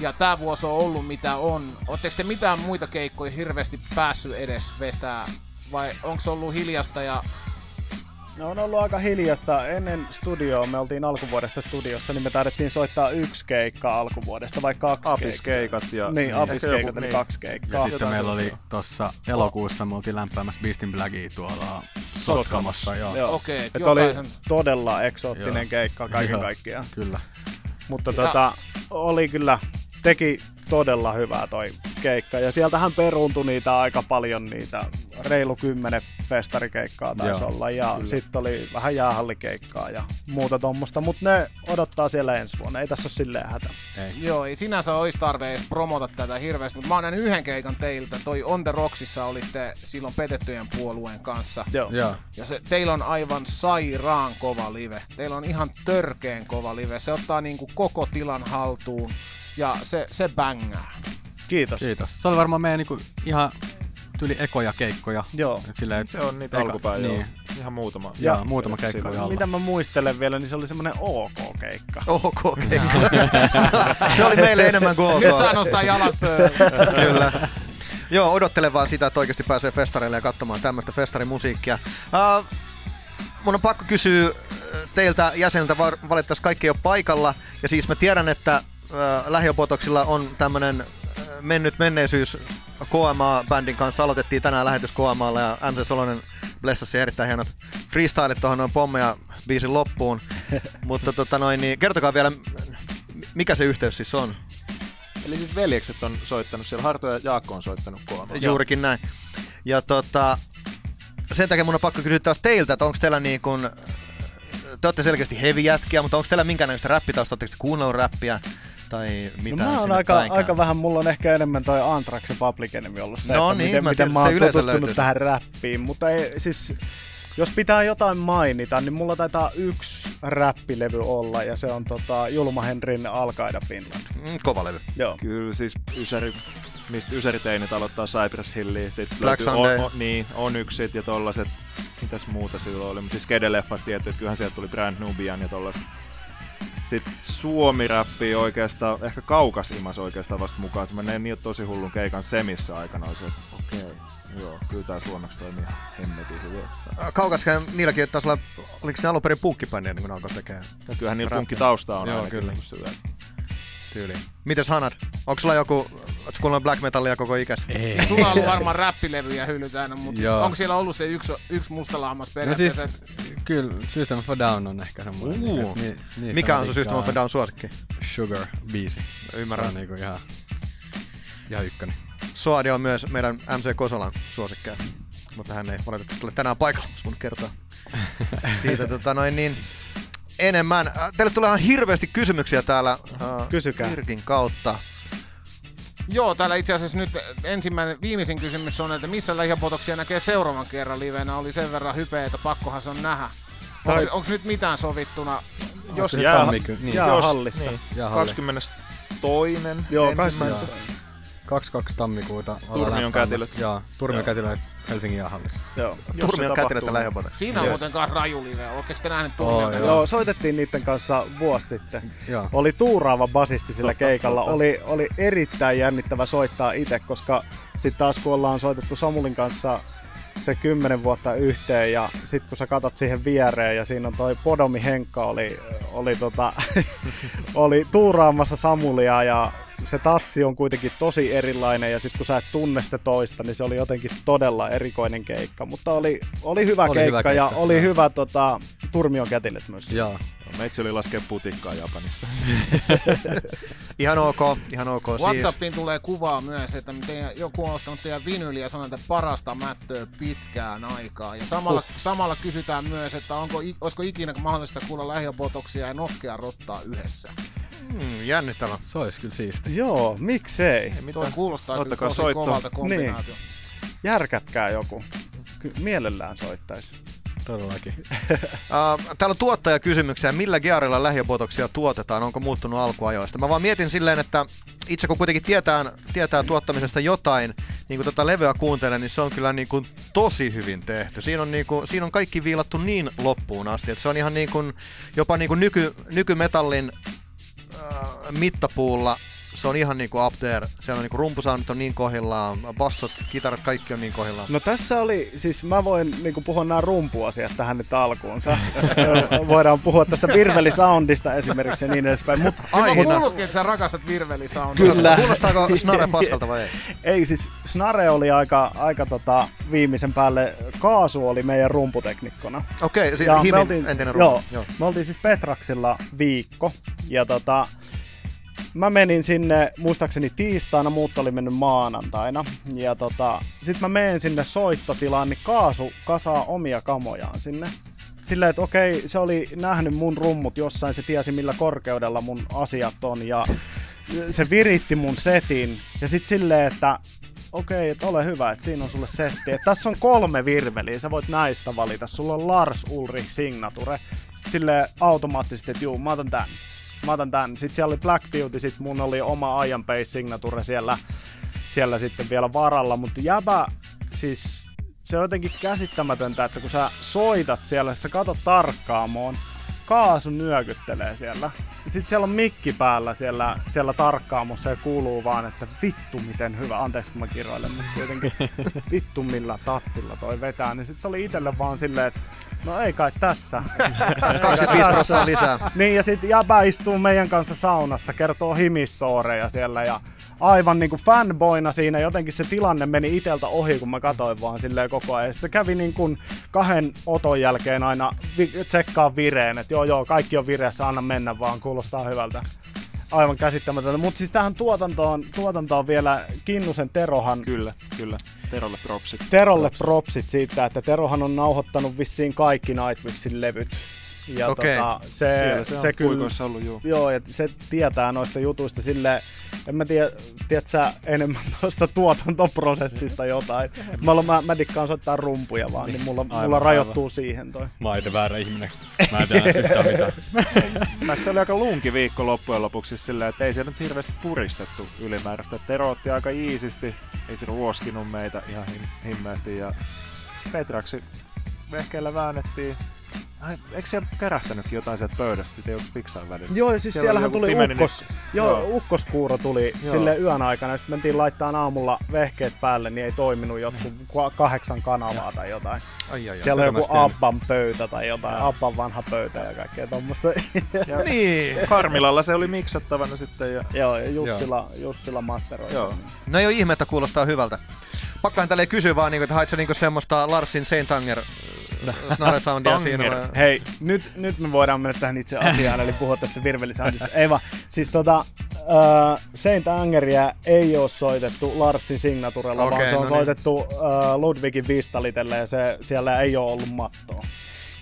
[SPEAKER 3] Ja tää vuosi on ollut mitä on. Oletteko te mitään muita keikkoja hirveästi päässyt edes vetää? Vai onko se ollut hiljasta ja
[SPEAKER 4] No on ollut aika hiljasta. Ennen studioa, me oltiin alkuvuodesta studiossa, niin me taidettiin soittaa yksi keikka alkuvuodesta, vai kaksi
[SPEAKER 7] Apiskeikat ja...
[SPEAKER 4] Niin,
[SPEAKER 7] Ehkä
[SPEAKER 4] apiskeikat
[SPEAKER 7] joku-
[SPEAKER 4] eli
[SPEAKER 7] niin.
[SPEAKER 4] kaksi
[SPEAKER 5] Ja
[SPEAKER 4] keikkaa.
[SPEAKER 5] sitten meillä oli tuossa elokuussa, me oltiin lämpäämässä Beastin Blagia tuolla Sotkamossa. Joo.
[SPEAKER 4] Joo.
[SPEAKER 3] Okei, et
[SPEAKER 4] Et oli todella eksoottinen
[SPEAKER 5] Joo.
[SPEAKER 4] keikka kaiken
[SPEAKER 5] Joo.
[SPEAKER 4] kaikkiaan.
[SPEAKER 5] Kyllä.
[SPEAKER 4] Mutta
[SPEAKER 3] Ja-
[SPEAKER 4] tota, oli kyllä, teki todella hyvää toi keikka. Ja sieltähän peruuntui niitä aika paljon, niitä reilu kymmenen festarikeikkaa taisi
[SPEAKER 5] Joo,
[SPEAKER 4] olla. Ja sitten oli vähän jäähallikeikkaa ja muuta tuommoista. Mutta ne odottaa siellä ensi vuonna. Ei tässä ole silleen hätä.
[SPEAKER 5] Ei.
[SPEAKER 3] Joo, ei sinänsä olisi tarve edes promota tätä hirveästi, mutta mä oon nähnyt yhden keikan teiltä. Toi On The Rocksissa olitte silloin Petettyjen puolueen kanssa.
[SPEAKER 4] Joo.
[SPEAKER 5] Joo.
[SPEAKER 3] Ja se, teillä on aivan sairaan kova live. Teillä on ihan törkeen kova live. Se ottaa niinku koko tilan haltuun ja se, se bängää.
[SPEAKER 4] Kiitos.
[SPEAKER 5] Kiitos. Se oli varmaan meidän niinku ihan tyli ekoja keikkoja.
[SPEAKER 4] Joo.
[SPEAKER 5] Silleen,
[SPEAKER 7] Se on niitä
[SPEAKER 5] eka-
[SPEAKER 7] alkupäin, joo.
[SPEAKER 5] niin.
[SPEAKER 7] Ihan muutama.
[SPEAKER 5] Joo, muutama keikka oli alla.
[SPEAKER 4] Mitä mä muistelen vielä, niin se oli semmonen OK-keikka.
[SPEAKER 6] Ok, keikka. se oli meille enemmän kuin ok.
[SPEAKER 3] Nyt saa nostaa jalat pöydälle.
[SPEAKER 6] Kyllä. Joo, odottelen vaan sitä, että oikeasti pääsee festareille ja katsomaan tämmöistä festarimusiikkia. Uh, mun on pakko kysyä äh, teiltä jäseniltä, valitettavasti kaikki ei ole paikalla. Ja siis mä tiedän, että uh, Lähiopotoksilla on tämmönen äh, mennyt menneisyys KMA-bändin kanssa. Aloitettiin tänään lähetys KMAlla ja MC Solonen blessasi erittäin hienot freestylit tuohon noin pommeja biisin loppuun. Mutta tota noin, niin kertokaa vielä, mikä se yhteys siis on?
[SPEAKER 7] Eli siis veljekset on soittanut siellä, Harto ja Jaakko on soittanut koomaa.
[SPEAKER 6] Juurikin näin. Ja tota, sen takia mun on pakko kysyä taas teiltä, että onko teillä niin kun, te olette selkeästi heavy-jätkiä, mutta onko teillä minkäännäköistä räppitausta, oletteko te kuunnellut räppiä tai
[SPEAKER 4] No
[SPEAKER 6] mitään
[SPEAKER 4] mä oon
[SPEAKER 6] sinne
[SPEAKER 4] aika,
[SPEAKER 6] päinkään?
[SPEAKER 4] aika vähän, mulla on ehkä enemmän toi Anthrax ja Public Enemy ollut se,
[SPEAKER 6] No
[SPEAKER 4] että
[SPEAKER 6] niin,
[SPEAKER 4] miten,
[SPEAKER 6] mä
[SPEAKER 4] miten mä
[SPEAKER 6] se
[SPEAKER 4] oon tutustunut
[SPEAKER 6] löytyy.
[SPEAKER 4] tähän räppiin, mutta ei, siis jos pitää jotain mainita, niin mulla taitaa yksi räppilevy olla, ja se on tota, Julma Henrin Alkaida Finland.
[SPEAKER 6] Mm, kova levy.
[SPEAKER 4] Joo.
[SPEAKER 7] Kyllä siis Ysäri, mistä Ysäriteinit aloittaa Cypress Hilliä, sit
[SPEAKER 6] Black
[SPEAKER 7] löytyy
[SPEAKER 6] Sunday.
[SPEAKER 7] On, on, niin, on yksit ja tollaset, mitäs muuta silloin oli, mutta siis Skedeleffat tietty, että kyllähän sieltä tuli Brand Nubian ja tollaset. Sitten suomi-räppi oikeastaan, ehkä kaukas imas oikeastaan vasta mukaan. Se menee niin tosi hullun keikan semissä aikana. Se, että okei, joo, kyllä tää suomeksi toimii hemmetin hyvin.
[SPEAKER 6] Kaukaskaan niilläkin taisi olla, oliko ne alun perin punkkibändiä, niin kun ne alkoi tekemään
[SPEAKER 7] Ja kyllähän niillä punkkitausta on
[SPEAKER 6] Joo,
[SPEAKER 7] ainakin
[SPEAKER 6] kyllä.
[SPEAKER 7] että
[SPEAKER 6] tyyliin. Mites Hanad? Onko sulla joku, ootko kuunnellut black metallia koko ikäs?
[SPEAKER 5] Ei.
[SPEAKER 3] Sulla on ollut varmaan räppilevyjä hyllyt aina, mutta
[SPEAKER 5] Joo.
[SPEAKER 3] onko siellä ollut se yksi, yksi mustalahmas
[SPEAKER 5] No
[SPEAKER 3] periaatteessa?
[SPEAKER 5] siis, kyllä, System of a Down on ehkä semmoinen. Että ni- niistä
[SPEAKER 6] Mikä on sun System of a. Down suosikki?
[SPEAKER 5] Sugar biisi.
[SPEAKER 6] Ymmärrän.
[SPEAKER 5] Se on niinku ihan, ihan ykkönen.
[SPEAKER 6] Soadi on myös meidän MC Kosolan suosikkeja, mutta hän ei valitettavasti ole tänään paikalla, jos mun kertoa siitä tota noin niin enemmän. Äh, Teille tulee ihan hirveästi kysymyksiä täällä äh,
[SPEAKER 4] Kysykää.
[SPEAKER 6] Virkin kautta.
[SPEAKER 3] Joo, täällä itse asiassa nyt ensimmäinen, viimeisin kysymys on, että missä lähiapotoksia näkee seuraavan kerran livenä? Oli sen verran hypeä, että pakkohan se on nähdä.
[SPEAKER 4] Tai-
[SPEAKER 3] Onko nyt mitään sovittuna?
[SPEAKER 7] jos jää,
[SPEAKER 5] tammikuu- niin.
[SPEAKER 4] Jää hallissa.
[SPEAKER 7] Niin,
[SPEAKER 5] Jää halli.
[SPEAKER 7] 22.
[SPEAKER 4] Joo,
[SPEAKER 7] ensimmäistä.
[SPEAKER 5] 22 tammikuuta.
[SPEAKER 7] Turmion kätilöt.
[SPEAKER 5] Joo, Turmion kätilöt Helsingin jäähallissa.
[SPEAKER 4] Joo.
[SPEAKER 6] Turmi on kätilötä
[SPEAKER 4] tapahtuu.
[SPEAKER 6] lähiöpota.
[SPEAKER 3] Siinä on muuten kanssa raju live. Oletteko te nähneet Turmion?
[SPEAKER 5] joo.
[SPEAKER 4] Joo, soitettiin niiden kanssa vuosi sitten.
[SPEAKER 5] Joo.
[SPEAKER 4] Oli tuuraava basisti sillä
[SPEAKER 7] Totta,
[SPEAKER 4] keikalla.
[SPEAKER 7] totta.
[SPEAKER 4] Oli, oli erittäin jännittävä soittaa itse, koska sitten taas kun ollaan soitettu Samulin kanssa se kymmenen vuotta yhteen ja sitten kun sä katot siihen viereen ja siinä on toi Podomi Henkka oli, oli, tota, oli tuuraamassa Samulia ja se tatsi on kuitenkin tosi erilainen ja sitten kun sä et tunne sitä toista, niin se oli jotenkin todella erikoinen keikka. Mutta oli, oli hyvä
[SPEAKER 5] Oli
[SPEAKER 4] keikka
[SPEAKER 5] hyvä
[SPEAKER 4] ja
[SPEAKER 5] keikka,
[SPEAKER 4] oli hyvä tota, turmion kätilöt myös.
[SPEAKER 5] Joo.
[SPEAKER 7] Meitsi oli laskea putikkaa Japanissa.
[SPEAKER 6] Ihan ok, ihan ok. Siis,
[SPEAKER 3] Whatsappiin tulee kuvaa myös, että teidän, joku on ostanut teidän vinyliä ja sanoo, että parasta mättöä pitkään aikaa. Ja samalla, samalla kysytään myös, että onko, olisiko ikinä mahdollista kuulla lähiöpotoksia ja notkea rottaa yhdessä.
[SPEAKER 6] Hmm, jännittävä.
[SPEAKER 5] Se olisi kyllä siisti.
[SPEAKER 4] Joo, miksei?
[SPEAKER 7] Ei mitään.
[SPEAKER 3] kuulostaa kyllä tosi
[SPEAKER 7] soittoa.
[SPEAKER 3] kovalta kombinaatio.
[SPEAKER 4] Järkätkää joku. Ky- mielellään soittaisi.
[SPEAKER 5] Todellakin.
[SPEAKER 6] Uh, täällä on tuottajakysymyksiä. Millä gearilla lähiöpotoksia tuotetaan? Onko muuttunut alkuajoista? Mä vaan mietin silleen, että itse kun kuitenkin tietää, tietää tuottamisesta jotain, niin kun tota levyä kuuntelee, niin se on kyllä niin kuin tosi hyvin tehty. Siinä on, niin kuin, siinä on kaikki viilattu niin loppuun asti, että se on ihan niin kuin, jopa niin kuin nyky, nykymetallin mittapuulla se on ihan niinku up there. Siellä on niinku rumpusoundit on niin kohdillaan, bassot, kitarat, kaikki on niin kohdillaan.
[SPEAKER 4] No tässä oli, siis mä voin niin puhua nämä rumpuasiat tähän nyt alkuunsa. Voidaan puhua tästä virvelisoundista esimerkiksi ja niin edespäin. Mutta
[SPEAKER 3] Mä
[SPEAKER 6] Aina.
[SPEAKER 3] kuullutkin, että sä rakastat virvelisoundia.
[SPEAKER 4] Kyllä.
[SPEAKER 6] Kuulostaako Snare paskalta vai ei?
[SPEAKER 4] ei siis, Snare oli aika, aika tota, viimeisen päälle, Kaasu oli meidän rumputeknikkona.
[SPEAKER 6] Okei, siis
[SPEAKER 4] Ja me
[SPEAKER 6] Himin
[SPEAKER 4] oltiin-
[SPEAKER 6] entinen
[SPEAKER 4] joo,
[SPEAKER 6] rumpu. Joo.
[SPEAKER 4] Me oltiin siis Petraksilla viikko ja tota, mä menin sinne muistaakseni tiistaina, muut oli mennyt maanantaina. Ja tota, sit mä menen sinne soittotilaan, niin Kaasu kasaa omia kamojaan sinne. Silleen, että okei, se oli nähnyt mun rummut jossain, se tiesi millä korkeudella mun asiat on ja se viritti mun setin. Ja sit silleen, että okei, että ole hyvä, että siinä on sulle setti. Et tässä on kolme virveliä, sä voit näistä valita. Sulla on Lars Ulrich Signature. Sitten silleen automaattisesti, että juu, mä otan tän. Mä otan tän. Sitten siellä oli Black Beauty, sit mun oli oma Iron Base Signature siellä, siellä sitten vielä varalla. Mutta jäbä, siis se on jotenkin käsittämätöntä, että kun sä soitat siellä, sä katot tarkkaamoon, kaasu nyökyttelee siellä. Sitten siellä on mikki päällä siellä, siellä tarkkaamossa ja kuuluu vaan, että vittu miten hyvä, anteeksi kun mä kiroilen, mutta kuitenkin vittu millä tatsilla toi vetää, niin sitten oli itelle vaan silleen, että no ei kai tässä.
[SPEAKER 6] 25 prosenttia lisää.
[SPEAKER 4] Niin ja sitten jäbä istuu meidän kanssa saunassa, kertoo himistoreja siellä ja aivan niinku fanboina siinä, jotenkin se tilanne meni iteltä ohi, kun mä katsoin vaan silleen koko ajan. Sitten se kävi niin kuin kahden oton jälkeen aina vi- tsekkaa vireen, että joo joo, kaikki on vireessä, anna mennä vaan, kuulostaa hyvältä. Aivan käsittämätöntä. Mutta siis tähän tuotantoon, tuotantoon vielä Kinnusen Terohan
[SPEAKER 7] Kyllä, kyllä. Terolle propsit.
[SPEAKER 4] Terolle propsit siitä, että Terohan on nauhoittanut vissiin kaikki Nightwishin levyt. Ja
[SPEAKER 6] Okei.
[SPEAKER 4] tota, se,
[SPEAKER 7] Siellä se,
[SPEAKER 4] se,
[SPEAKER 7] on
[SPEAKER 4] kyllä,
[SPEAKER 7] ollut, juu.
[SPEAKER 4] joo, ja se tietää noista jutuista sille, en mä tiedä, tiedät sä enemmän tuosta tuotantoprosessista jotain. Mä, olen, mä, mä dikkaan soittaa rumpuja vaan, niin mulla,
[SPEAKER 5] Aivan,
[SPEAKER 4] mulla
[SPEAKER 5] aivan.
[SPEAKER 4] rajoittuu siihen toi.
[SPEAKER 5] Mä oon väärä ihminen. Mä en tiedä yhtään mitään.
[SPEAKER 7] Mä se oli aika lunki viikko loppujen lopuksi siis silleen, että ei siellä nyt hirveästi puristettu ylimääräistä. Tero otti aika iisisti, ei se ruoskinut meitä ihan him- himmeästi ja Petraksi vehkeillä väännettiin. Ai, eikö siellä kärähtänytkin jotain sieltä pöydästä, sitten joutui fiksaan välillä?
[SPEAKER 4] Joo, ja siis
[SPEAKER 7] Siellä
[SPEAKER 4] siellähän tuli
[SPEAKER 7] pimeinen
[SPEAKER 4] ukkos, joo,
[SPEAKER 7] Joo.
[SPEAKER 4] ukkoskuuro tuli
[SPEAKER 7] Joo.
[SPEAKER 4] sille yön aikana, sitten mentiin laittaa aamulla vehkeet päälle, niin ei toiminut jotkut ka- kahdeksan kanavaa tai jotain.
[SPEAKER 6] Ai, ai, ai.
[SPEAKER 4] Siellä on joku. Abban pöytä tai jotain,
[SPEAKER 7] Joo.
[SPEAKER 4] Abban vanha pöytä ja kaikkea tuommoista.
[SPEAKER 7] Ja
[SPEAKER 6] Niin.
[SPEAKER 7] Karmilalla se oli miksattavana sitten ja
[SPEAKER 4] Joo, ja Jussila, Jussila masteroi.
[SPEAKER 7] Joo.
[SPEAKER 6] No ei ole ihme, että kuulostaa hyvältä. Pakkaan tälleen kysyä vaan, niinku, että haitko niinku semmoista Larsin Saint Anger Snare Soundia siinä vai?
[SPEAKER 4] Hei, nyt, nyt me voidaan mennä tähän itse asiaan, eli puhua tästä virvelisoundista. Ei vaan, siis tota, uh, Saint Angeria ei ole soitettu Larsin signaturella,
[SPEAKER 6] Okei,
[SPEAKER 4] vaan se on
[SPEAKER 6] no niin.
[SPEAKER 4] soitettu uh, Ludwigin Vistalitelle ja se, siellä ei ole ollut mattoa.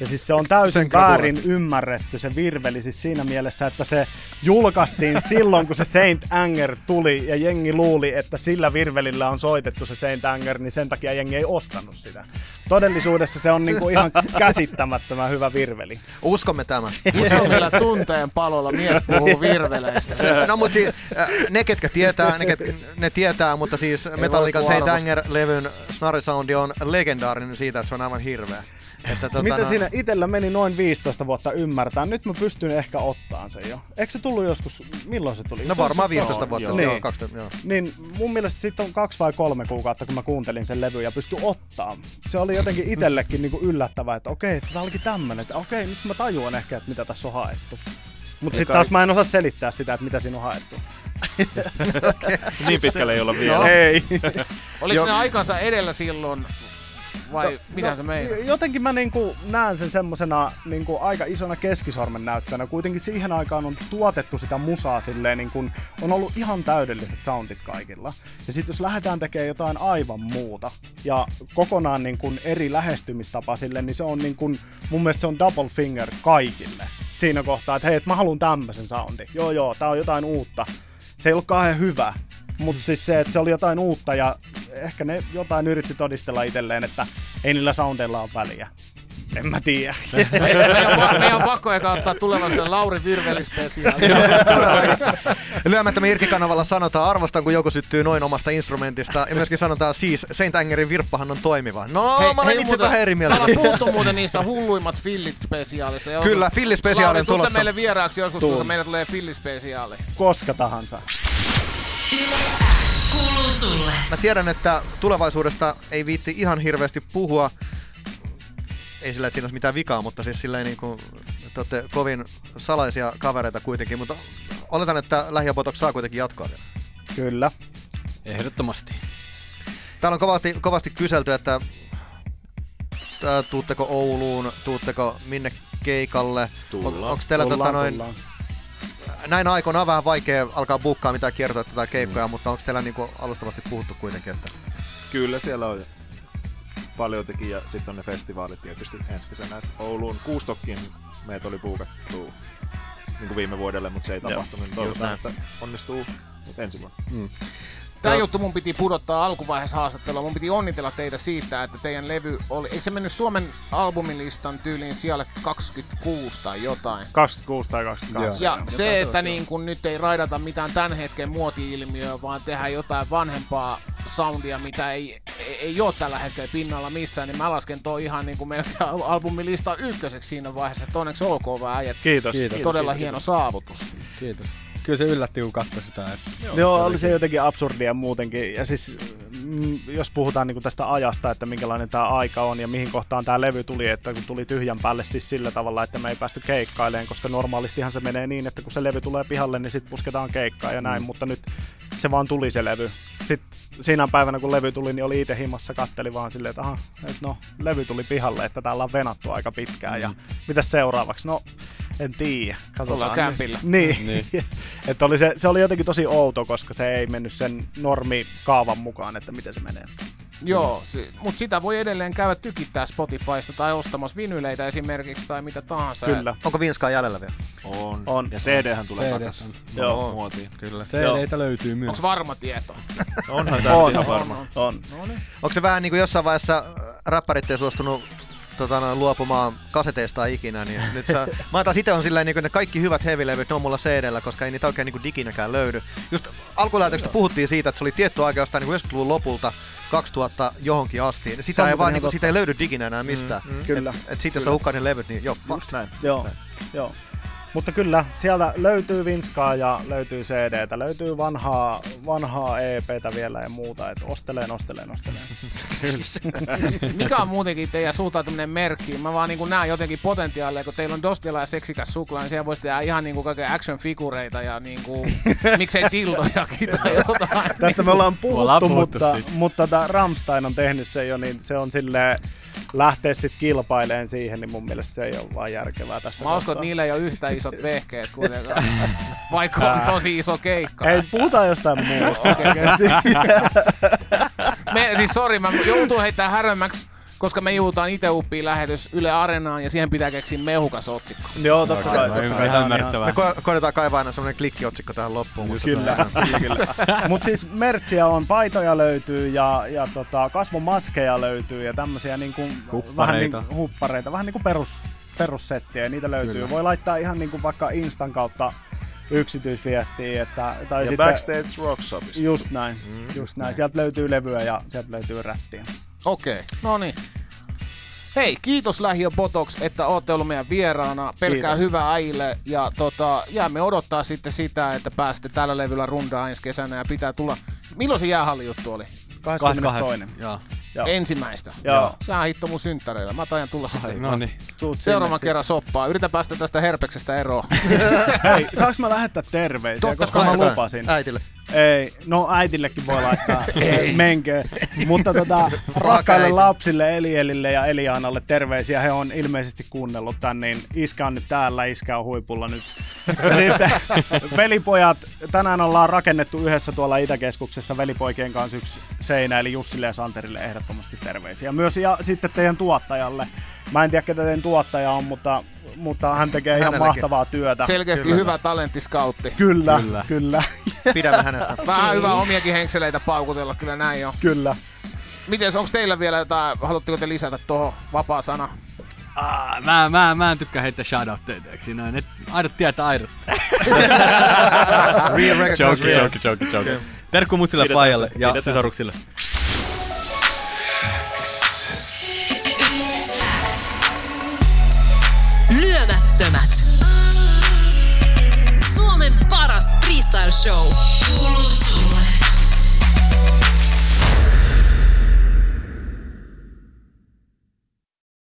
[SPEAKER 4] Ja siis se on täysin väärin ymmärretty se virveli siis siinä mielessä, että se julkaistiin silloin, kun se Saint Anger tuli ja jengi luuli, että sillä virvelillä on soitettu se Saint Anger, niin sen takia jengi ei ostanut sitä. Todellisuudessa se on niinku ihan käsittämättömän hyvä virveli.
[SPEAKER 6] Uskomme tämän.
[SPEAKER 3] Se on vielä tunteen palolla, mies puhuu virveleistä.
[SPEAKER 6] No mutta siis, äh, ne ketkä tietää, ne, ketkä, ne tietää, mutta siis Metallica Saint. Anger-levyn Snare Soundi on legendaarinen siitä, että se on aivan hirveä. Että, tota,
[SPEAKER 4] Miten
[SPEAKER 6] no,
[SPEAKER 4] siinä itellä meni noin 15 vuotta ymmärtää? Nyt mä pystyn ehkä ottaan sen jo. Eikö se tullut joskus, milloin se tuli?
[SPEAKER 6] No varmaan 15
[SPEAKER 7] Joo,
[SPEAKER 6] vuotta.
[SPEAKER 7] joo.
[SPEAKER 6] Joo,
[SPEAKER 4] Niin.
[SPEAKER 6] 20, joo.
[SPEAKER 4] Niin mun mielestä sitten on kaksi vai kolme kuukautta, kun mä kuuntelin sen levyn ja pystyn ottaa. Se oli jotenkin itsellekin niinku yllättävää, että okei, että tää olikin tämmönen. Että okei, nyt mä tajuan ehkä, että mitä tässä on haettu. Mutta sitten taas mä en osaa selittää sitä, että mitä siinä on haettu.
[SPEAKER 7] Niin pitkälle ei olla vielä.
[SPEAKER 4] Ei.
[SPEAKER 3] Oliko
[SPEAKER 4] Joo.
[SPEAKER 3] ne aikansa edellä silloin vai mitä se meidän?
[SPEAKER 4] Jotenkin mä niinku näen sen semmosena niinku aika isona keskisormen näyttönä. Kuitenkin siihen aikaan on tuotettu sitä musaa silleen, niin kun on ollut ihan täydelliset soundit kaikilla. Ja sitten jos lähdetään tekemään jotain aivan muuta ja kokonaan niin kun eri lähestymistapa sille, niin se on niin kun, mun mielestä se on double finger kaikille. Siinä kohtaa, että hei, et mä haluan tämmöisen soundin. Joo, joo, tää on jotain uutta. Se ei ollut kauhean hyvä, mutta siis se, että se oli jotain uutta ja ehkä ne jotain yritti todistella itselleen, että ei niillä soundeilla ole väliä. En mä tiedä.
[SPEAKER 3] Meidän on, pakko eka ottaa tulevaisuuden Lauri Virveli-spesiaali.
[SPEAKER 6] Lyömättömän Irkki-kanavalla sanotaan, arvostan kun joku syttyy noin omasta instrumentista. Ja myöskin sanotaan siis, Saint Angerin virppahan on toimiva. No, mä olen itse vähän eri mieltä.
[SPEAKER 3] Täällä on puhuttu muuten niistä hulluimmat fillit-spesiaalista.
[SPEAKER 6] Kyllä, fillispesiaali on
[SPEAKER 3] Lauri,
[SPEAKER 6] tulossa.
[SPEAKER 3] meille vieraaksi joskus,
[SPEAKER 4] Tuun.
[SPEAKER 3] kun meillä tulee fillispesiaali.
[SPEAKER 4] Koska tahansa.
[SPEAKER 2] Yle X kuuluu sulle.
[SPEAKER 6] Mä tiedän, että tulevaisuudesta ei viitti ihan hirveästi puhua. Ei sillä, että siinä olisi mitään vikaa, mutta siis silleen niin kuin, te olette kovin salaisia kavereita kuitenkin, mutta oletan, että lähiapotoksi saa kuitenkin jatkoa vielä.
[SPEAKER 4] Kyllä.
[SPEAKER 5] Ehdottomasti.
[SPEAKER 6] Täällä on kovasti, kovasti kyselty, että ää, tuutteko Ouluun, tuutteko minne keikalle.
[SPEAKER 7] Tullaan.
[SPEAKER 6] Onko teillä tota, noin,
[SPEAKER 4] tullaan.
[SPEAKER 6] Näin aikoina on vähän vaikea alkaa buukkaa mitään kiertoa tätä keikkoja, mm. mutta onko teillä niinku alustavasti puhuttu kuitenkin, että
[SPEAKER 7] Kyllä siellä on paljon teki ja sitten on ne festivaalit tietysti ensi kesänä. Ouluun Kuustokkin meitä oli puukattu niin viime vuodelle, mutta se ei tapahtunut. Niin Toivotaan, että onnistuu ensi vuonna.
[SPEAKER 3] Tämä
[SPEAKER 6] Joo.
[SPEAKER 3] juttu mun piti pudottaa alkuvaiheessa haastattelua. Mun piti onnitella teitä siitä, että teidän levy oli... Eikö se mennyt Suomen albumilistan tyyliin siellä 26 tai jotain?
[SPEAKER 4] 26 tai 28.
[SPEAKER 3] Ja se, että niin kun nyt ei raidata mitään tämän hetken muoti-ilmiöä, vaan tehdään jotain vanhempaa soundia, mitä ei, ei, ole tällä hetkellä pinnalla missään, niin mä lasken toi ihan niin kuin melkein al- albumilista ykköseksi siinä vaiheessa, että onneksi olkoon vaan äijät.
[SPEAKER 4] Kiitos.
[SPEAKER 5] Kiitos.
[SPEAKER 3] Todella hieno saavutus.
[SPEAKER 5] Kiitos. Kyllä se yllätti, kun katsoi sitä. Että
[SPEAKER 4] Joo, oli se jotenkin absurdia muutenkin. Ja siis, mm, jos puhutaan niinku tästä ajasta, että minkälainen tämä aika on ja mihin kohtaan tämä levy tuli, että kun tuli tyhjän päälle siis sillä tavalla, että me ei päästy keikkailemaan, koska normaalistihan se menee niin, että kun se levy tulee pihalle, niin sitten pusketaan keikkaa ja näin, mm. mutta nyt se vaan tuli se levy. Sitten siinä päivänä, kun levy tuli, niin oli itse himassa, katteli vaan silleen, että aha, et no, levy tuli pihalle, että täällä on venattu aika pitkään mm. ja mitäs seuraavaksi? No, en tiedä. Katsotaan.
[SPEAKER 3] Ollaan kämpillä.
[SPEAKER 4] Niin.
[SPEAKER 5] Niin.
[SPEAKER 4] niin. että oli se, se oli jotenkin tosi outo, koska se ei mennyt sen normikaavan mukaan, että miten se menee.
[SPEAKER 3] Joo, se, mutta sitä voi edelleen käydä tykittää Spotifysta tai ostamassa vinyleitä esimerkiksi tai mitä tahansa.
[SPEAKER 4] Kyllä.
[SPEAKER 6] onko Vinskaa jäljellä vielä?
[SPEAKER 7] On.
[SPEAKER 4] On.
[SPEAKER 7] Ja CD-hän tulee
[SPEAKER 5] CD
[SPEAKER 7] takaisin.
[SPEAKER 4] Joo.
[SPEAKER 7] Muotiin.
[SPEAKER 6] Kyllä.
[SPEAKER 5] CD-tä löytyy myös.
[SPEAKER 3] Onko varma tieto?
[SPEAKER 7] Onhan tämä
[SPEAKER 4] On,
[SPEAKER 7] ihan
[SPEAKER 4] on,
[SPEAKER 7] varma.
[SPEAKER 4] On.
[SPEAKER 6] Onko se vähän niin kuin jossain vaiheessa äh, räppärit ei suostunut tota, noin, luopumaan kaseteista ikinä, niin nyt sä, mä taas itse on silleen, niin ne kaikki hyvät heavylevyt, ne on mulla CD-llä, koska ei niitä oikein niin diginäkään löydy. Just alkulähetyksessä puhuttiin siitä, että se oli tietty aika jostain niin 90-luvun lopulta 2000 johonkin asti. Sitä,
[SPEAKER 4] on
[SPEAKER 6] ei vaan, niin kuin,
[SPEAKER 4] ihan
[SPEAKER 6] sitä ei löydy diginä enää mistään.
[SPEAKER 7] Mm, mm.
[SPEAKER 4] Kyllä.
[SPEAKER 6] Et, et sit jos sä hukkaat ne levyt, niin jo, fuck.
[SPEAKER 7] Just näin.
[SPEAKER 4] Joo, joo. Mutta kyllä, sieltä löytyy Vinskaa ja löytyy CDtä, löytyy vanhaa, vanhaa EPtä vielä ja muuta, että osteleen, osteleen, osteleen.
[SPEAKER 3] Mikä on muutenkin teidän suhtautuminen merkkiin? Mä vaan niin näen jotenkin potentiaalia, kun teillä on Dostela ja seksikäs suklaa, niin siellä voisi tehdä ihan niin kuin kaiken action-figureita ja niin kuin, miksei tillojakin tai jotain.
[SPEAKER 4] Tästä me ollaan puhuttu,
[SPEAKER 5] Ollaan puhuttu
[SPEAKER 4] mutta,
[SPEAKER 5] siitä.
[SPEAKER 4] mutta tämä Ramstein on tehnyt sen jo, niin se on sille lähteä sitten kilpaileen siihen, niin mun mielestä se ei ole vaan järkevää tässä
[SPEAKER 3] Mä uskon, että niillä ei ole yhtä isot vehkeet kuitenkaan, vaikka on tosi iso keikka.
[SPEAKER 4] Ei, puhutaan jostain muusta.
[SPEAKER 3] Okei. Me, siis sori, mä joutun heittämään härömmäksi, koska me joudutaan itse uppiin lähetys Yle Arenaan ja siihen pitää keksiä mehukas otsikko.
[SPEAKER 4] Joo, totta kai. Totta kai.
[SPEAKER 5] ihan ymmärrettävää.
[SPEAKER 6] Me ko- koitetaan kaivaa aina semmonen klikkiotsikko tähän loppuun. Mutta
[SPEAKER 4] Kyllä,
[SPEAKER 6] tota-
[SPEAKER 4] kyllä. Mutta siis mertsiä on, paitoja löytyy ja, ja tota, kasvomaskeja löytyy ja tämmöisiä niinku, vähän
[SPEAKER 5] Huppareita.
[SPEAKER 4] niinku, huppareita, vähän niinku perus, perussettiä, niitä löytyy.
[SPEAKER 5] Kyllä.
[SPEAKER 4] Voi laittaa ihan niinku vaikka Instan kautta yksityisviestiä, että, tai
[SPEAKER 7] Ja
[SPEAKER 4] sitten,
[SPEAKER 7] Backstage Rock Shopista.
[SPEAKER 4] just näin, just näin. Sieltä löytyy levyä ja sieltä löytyy rättiä.
[SPEAKER 3] Okei, okay. no niin. Hei, kiitos Lähiö Botox, että ootte ollut meidän vieraana. Pelkää
[SPEAKER 4] Kiitos.
[SPEAKER 3] hyvää äijille ja tota, jäämme odottaa sitten sitä, että pääsette tällä levyllä rundaan ensi kesänä ja pitää tulla. Milloin se jäähallijuttu oli?
[SPEAKER 4] 22.
[SPEAKER 5] Joo.
[SPEAKER 4] Joo.
[SPEAKER 3] Ensimmäistä.
[SPEAKER 4] Joo.
[SPEAKER 3] Sehän hitto mun synttäreillä. Mä tajan tulla sitten
[SPEAKER 5] No niin.
[SPEAKER 3] Seuraavan kerran soppaa. Yritä päästä tästä herpeksestä eroon.
[SPEAKER 4] Hei, saaks mä lähettää terveisiä,
[SPEAKER 3] Totta
[SPEAKER 4] koska
[SPEAKER 3] kai
[SPEAKER 4] mä lupasin.
[SPEAKER 6] Äitille.
[SPEAKER 4] Ei, no äitillekin voi laittaa menkö. Mutta tota, rakkaille lapsille, Elielille ja Elianalle terveisiä. He on ilmeisesti kuunnellut tän, niin iskä on nyt täällä, iskä on huipulla nyt. Sitten velipojat, tänään ollaan rakennettu yhdessä tuolla Itäkeskuksessa velipoikien kanssa yksi seinä, eli Jussille ja Santerille ehdottomasti terveisiä. Myös ja sitten teidän tuottajalle. Mä en tiedä, ketä teidän tuottaja on, mutta, mutta hän tekee ihan
[SPEAKER 6] Hänellekin.
[SPEAKER 4] mahtavaa työtä.
[SPEAKER 3] Selkeästi
[SPEAKER 6] Kyllä.
[SPEAKER 3] hyvä talenttiskautti.
[SPEAKER 4] Kyllä, kyllä,
[SPEAKER 5] Kyllä.
[SPEAKER 6] Pidämme hänestä.
[SPEAKER 3] Vähän hyvä omiakin henkseleitä paukutella, kyllä näin on.
[SPEAKER 4] kyllä.
[SPEAKER 3] Miten, onko teillä vielä jotain, haluatteko te lisätä tuohon vapaa sana?
[SPEAKER 5] Ah, mä, mä, mä en tykkää heittää shoutoutteita, eikö siinä? Ne aidot tietää aidot.
[SPEAKER 6] Real
[SPEAKER 5] Joke,
[SPEAKER 6] real.
[SPEAKER 5] joke, joke, joke. Terkku mutsille
[SPEAKER 7] Pidetään
[SPEAKER 5] Fajalle
[SPEAKER 7] se,
[SPEAKER 5] ja
[SPEAKER 7] pidetään se.
[SPEAKER 2] Työttömät. Suomen paras freestyle show. Kuuluu sulle.